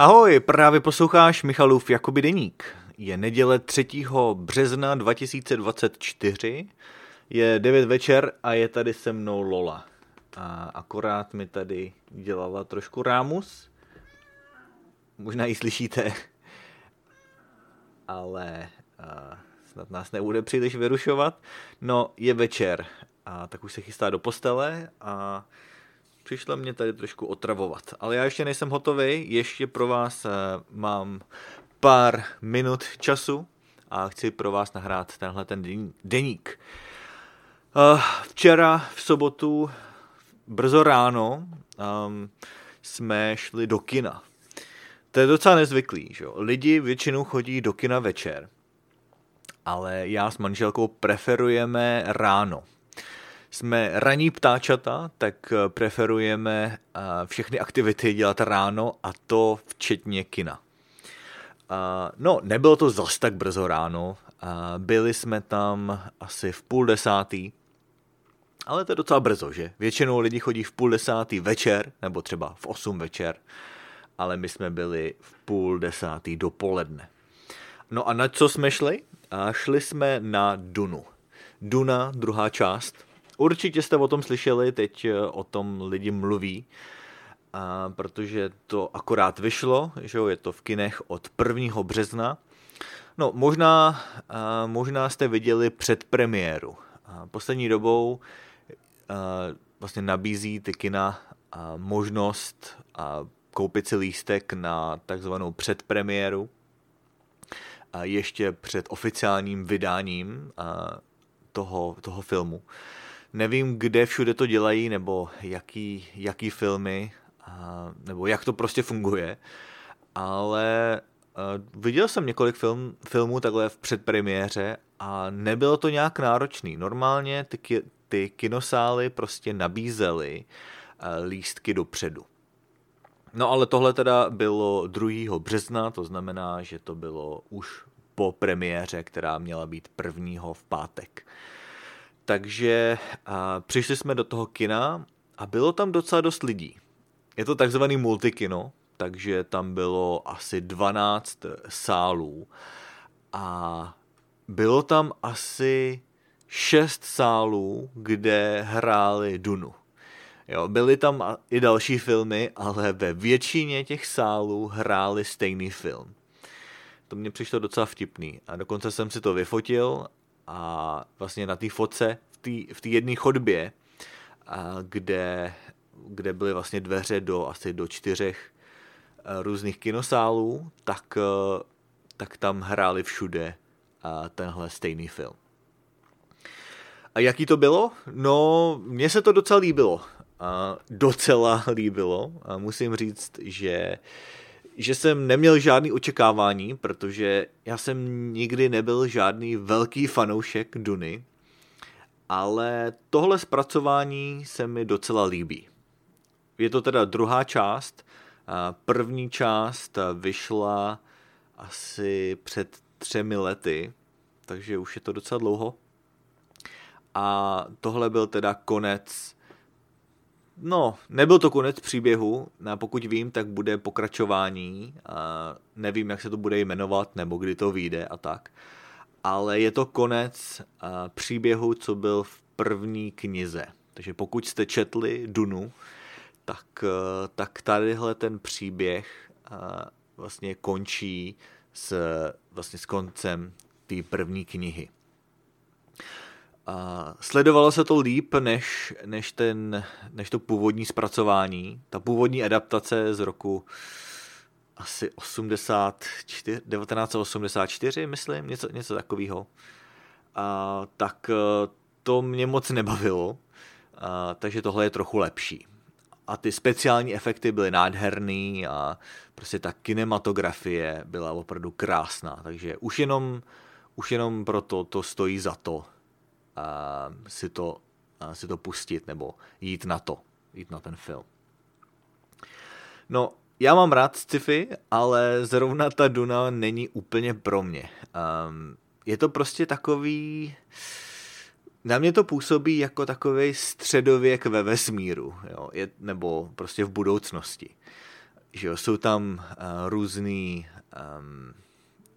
Ahoj, právě posloucháš Michalův Jakoby deník. Je neděle 3. března 2024, je 9 večer a je tady se mnou Lola. A akorát mi tady dělala trošku rámus. Možná ji slyšíte, ale uh, snad nás nebude příliš vyrušovat. No, je večer a tak už se chystá do postele a přišla mě tady trošku otravovat. Ale já ještě nejsem hotový, ještě pro vás uh, mám pár minut času a chci pro vás nahrát tenhle ten deník. Uh, včera v sobotu brzo ráno um, jsme šli do kina. To je docela nezvyklý, že jo? Lidi většinou chodí do kina večer, ale já s manželkou preferujeme ráno. Jsme raní ptáčata, tak preferujeme uh, všechny aktivity dělat ráno a to včetně kina. Uh, no, nebylo to zas tak brzo ráno. Byli jsme tam asi v půl desátý, ale to je docela brzo, že? Většinou lidi chodí v půl desátý večer, nebo třeba v osm večer, ale my jsme byli v půl desátý dopoledne. No a na co jsme šli? A šli jsme na Dunu. Duna, druhá část. Určitě jste o tom slyšeli, teď eh, o tom lidi mluví, a protože to akorát vyšlo, že jo, je to v kinech od 1. března. No, možná, možná jste viděli předpremiéru. A poslední dobou vlastně nabízí ty kina možnost koupit si lístek na takzvanou předpremiéru ještě před oficiálním vydáním toho, toho filmu. Nevím, kde všude to dělají, nebo jaký, jaký filmy, nebo jak to prostě funguje, ale viděl jsem několik film, filmů takhle v předpremiéře a nebylo to nějak náročný. Normálně ty, ty kinosály prostě nabízely eh, lístky dopředu. No ale tohle teda bylo 2. března, to znamená, že to bylo už po premiéře, která měla být 1. v pátek. Takže a, přišli jsme do toho kina a bylo tam docela dost lidí. Je to takzvaný multikino, takže tam bylo asi 12 sálů a bylo tam asi šest sálů, kde hráli Dunu. Jo, byly tam i další filmy, ale ve většině těch sálů hráli stejný film. To mě přišlo docela vtipný. A dokonce jsem si to vyfotil a vlastně na té fotce, v té jedné chodbě, a kde, kde byly vlastně dveře do asi do čtyřech eh, různých kinosálů, tak, eh, tak tam hráli všude eh, tenhle stejný film. A jaký to bylo? No, mně se to docela líbilo. A docela líbilo. A musím říct, že že jsem neměl žádný očekávání, protože já jsem nikdy nebyl žádný velký fanoušek Duny, ale tohle zpracování se mi docela líbí. Je to teda druhá část. První část vyšla asi před třemi lety, takže už je to docela dlouho. A tohle byl teda konec No, nebyl to konec příběhu, a pokud vím, tak bude pokračování, a nevím, jak se to bude jmenovat, nebo kdy to vyjde a tak, ale je to konec příběhu, co byl v první knize. Takže pokud jste četli Dunu, tak, tak tadyhle ten příběh vlastně končí s, vlastně s koncem té první knihy. A sledovalo se to líp než, než, ten, než to původní zpracování. Ta původní adaptace z roku asi 84, 1984, myslím, něco, něco takového. A, tak e, to mě moc nebavilo, a, takže tohle je trochu lepší. A ty speciální efekty byly nádherný a prostě ta kinematografie byla opravdu krásná, takže už jenom, už jenom proto to stojí za to si to, si to pustit nebo jít na to, jít na ten film. No, já mám rád sci-fi, ale zrovna ta Duna není úplně pro mě. Um, je to prostě takový... Na mě to působí jako takový středověk ve vesmíru, jo? Je, nebo prostě v budoucnosti. že jo, jsou tam uh, různý, um,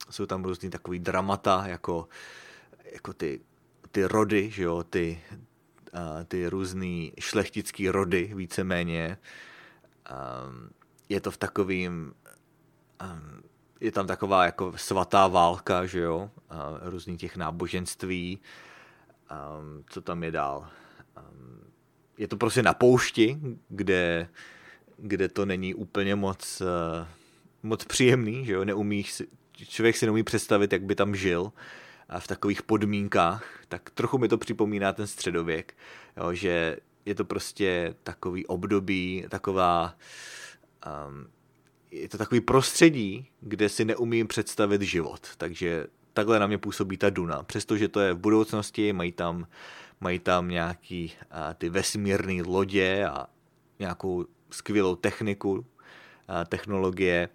jsou tam různý takový dramata, jako, jako ty, ty rody, že jo, ty, uh, ty různý šlechtický rody, víceméně. Je to v takovým, je tam taková jako svatá válka, že jo, uh, různý těch náboženství, co tam je dál. Je to prostě na poušti, kde, kde to není úplně moc, uh, moc příjemný, že jo, neumíš člověk si neumí představit, jak by tam žil a v takových podmínkách, tak trochu mi to připomíná ten středověk, jo, že je to prostě takový období, taková, um, je to takový prostředí, kde si neumím představit život, takže takhle na mě působí ta Duna. Přestože to je v budoucnosti, mají tam, mají tam nějaký a, ty vesmírné lodě a nějakou skvělou techniku, a, technologie,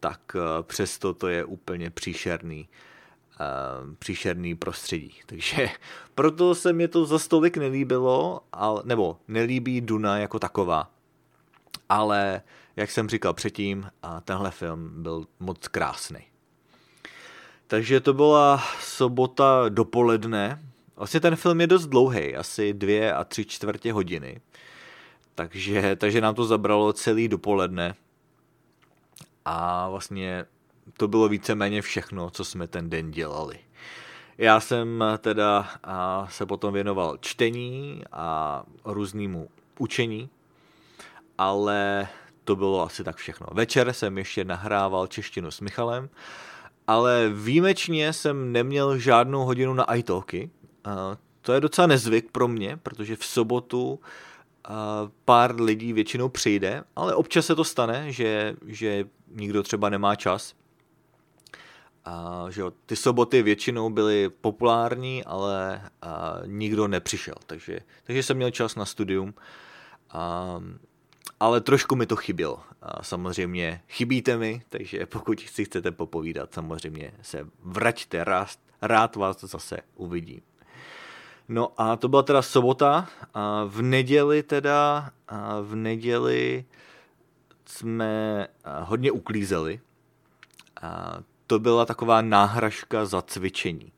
tak a, přesto to je úplně příšerný, příšerný prostředí. Takže proto se mi to za stolik nelíbilo, ale, nebo nelíbí Duna jako taková. Ale, jak jsem říkal předtím, a tenhle film byl moc krásný. Takže to byla sobota dopoledne. Vlastně ten film je dost dlouhý, asi dvě a tři čtvrtě hodiny. Takže, takže nám to zabralo celý dopoledne. A vlastně to bylo víceméně všechno, co jsme ten den dělali. Já jsem teda se potom věnoval čtení a různému učení, ale to bylo asi tak všechno. Večer jsem ještě nahrával češtinu s Michalem ale výjimečně jsem neměl žádnou hodinu na iTalky. To je docela nezvyk pro mě, protože v sobotu pár lidí většinou přijde, ale občas se to stane, že, že nikdo třeba nemá čas. A, že jo, ty soboty většinou byly populární, ale a, nikdo nepřišel, takže, takže jsem měl čas na studium. A, ale trošku mi to chybělo. A samozřejmě chybíte mi, takže pokud si chcete popovídat, samozřejmě se vraťte, rád, rád vás zase uvidím. No a to byla teda sobota a v neděli teda, a v neděli jsme hodně uklízeli. A to byla taková náhražka za cvičení.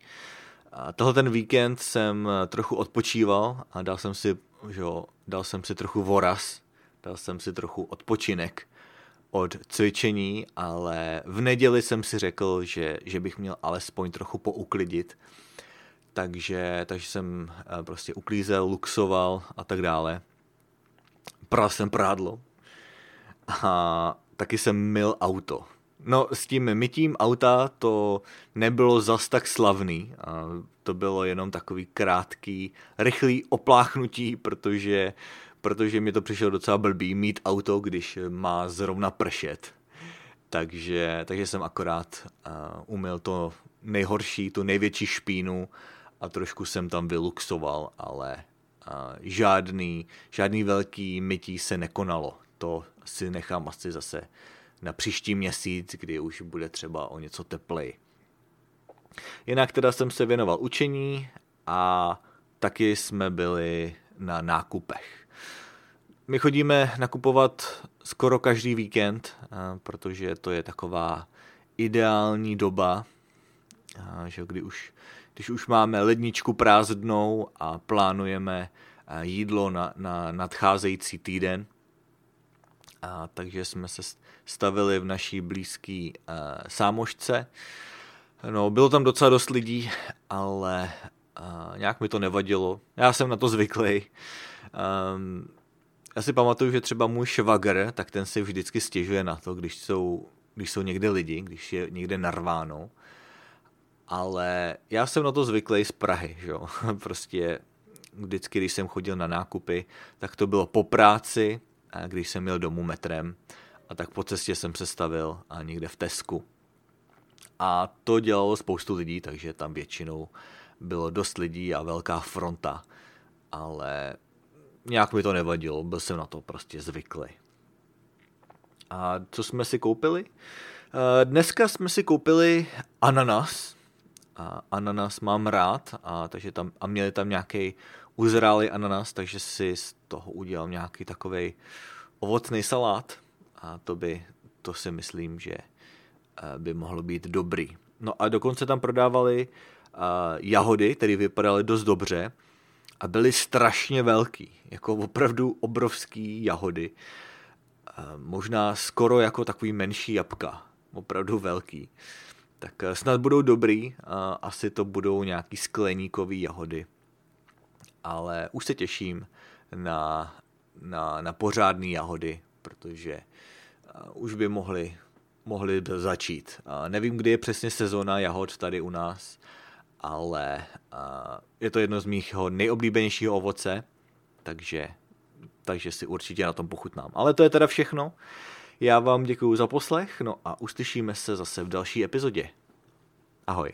Tohle ten víkend jsem trochu odpočíval a dal jsem si, že jo, dal jsem si trochu voraz dal jsem si trochu odpočinek od cvičení, ale v neděli jsem si řekl, že, že bych měl alespoň trochu pouklidit. Takže, takže jsem eh, prostě uklízel, luxoval a tak dále. Pral jsem prádlo a taky jsem mil auto. No s tím mytím auta to nebylo zas tak slavný. A to bylo jenom takový krátký, rychlý opláchnutí, protože protože mi to přišlo docela blbý mít auto, když má zrovna pršet. Takže, takže jsem akorát uh, umil to nejhorší, tu největší špínu a trošku jsem tam vyluxoval, ale uh, žádný, žádný velký mytí se nekonalo. To si nechám asi zase na příští měsíc, kdy už bude třeba o něco teplej. Jinak teda jsem se věnoval učení a taky jsme byli na nákupech. My chodíme nakupovat skoro každý víkend, protože to je taková ideální doba, že kdy už, když už máme ledničku prázdnou a plánujeme jídlo na, na nadcházející týden, a takže jsme se stavili v naší blízké sámošce. No, bylo tam docela dost lidí, ale a, nějak mi to nevadilo. Já jsem na to zvyklý. Um, já si pamatuju, že třeba můj švagr, tak ten si vždycky stěžuje na to, když jsou, když jsou někde lidi, když je někde narváno. Ale já jsem na to zvyklý z Prahy, že jo. Prostě vždycky, když jsem chodil na nákupy, tak to bylo po práci, když jsem měl domů metrem, a tak po cestě jsem se stavil a někde v Tesku. A to dělalo spoustu lidí, takže tam většinou bylo dost lidí a velká fronta. Ale nějak mi to nevadilo, byl jsem na to prostě zvyklý. A co jsme si koupili? Eh, dneska jsme si koupili ananas. A ananas mám rád, a, takže tam, a měli tam nějaký uzrálý ananas, takže si z toho udělal nějaký takový ovocný salát. A to by, to si myslím, že by mohlo být dobrý. No a dokonce tam prodávali jahody, které vypadaly dost dobře a byly strašně velký, jako opravdu obrovský jahody. Možná skoro jako takový menší jabka, opravdu velký. Tak snad budou dobrý, asi to budou nějaký skleníkový jahody. Ale už se těším na, na, na pořádný jahody, protože už by mohli, mohli začít. Nevím, kdy je přesně sezona jahod tady u nás, ale je to jedno z mých nejoblíbenějšího ovoce, takže, takže si určitě na tom pochutnám. Ale to je teda všechno. Já vám děkuji za poslech, no a uslyšíme se zase v další epizodě. Ahoj.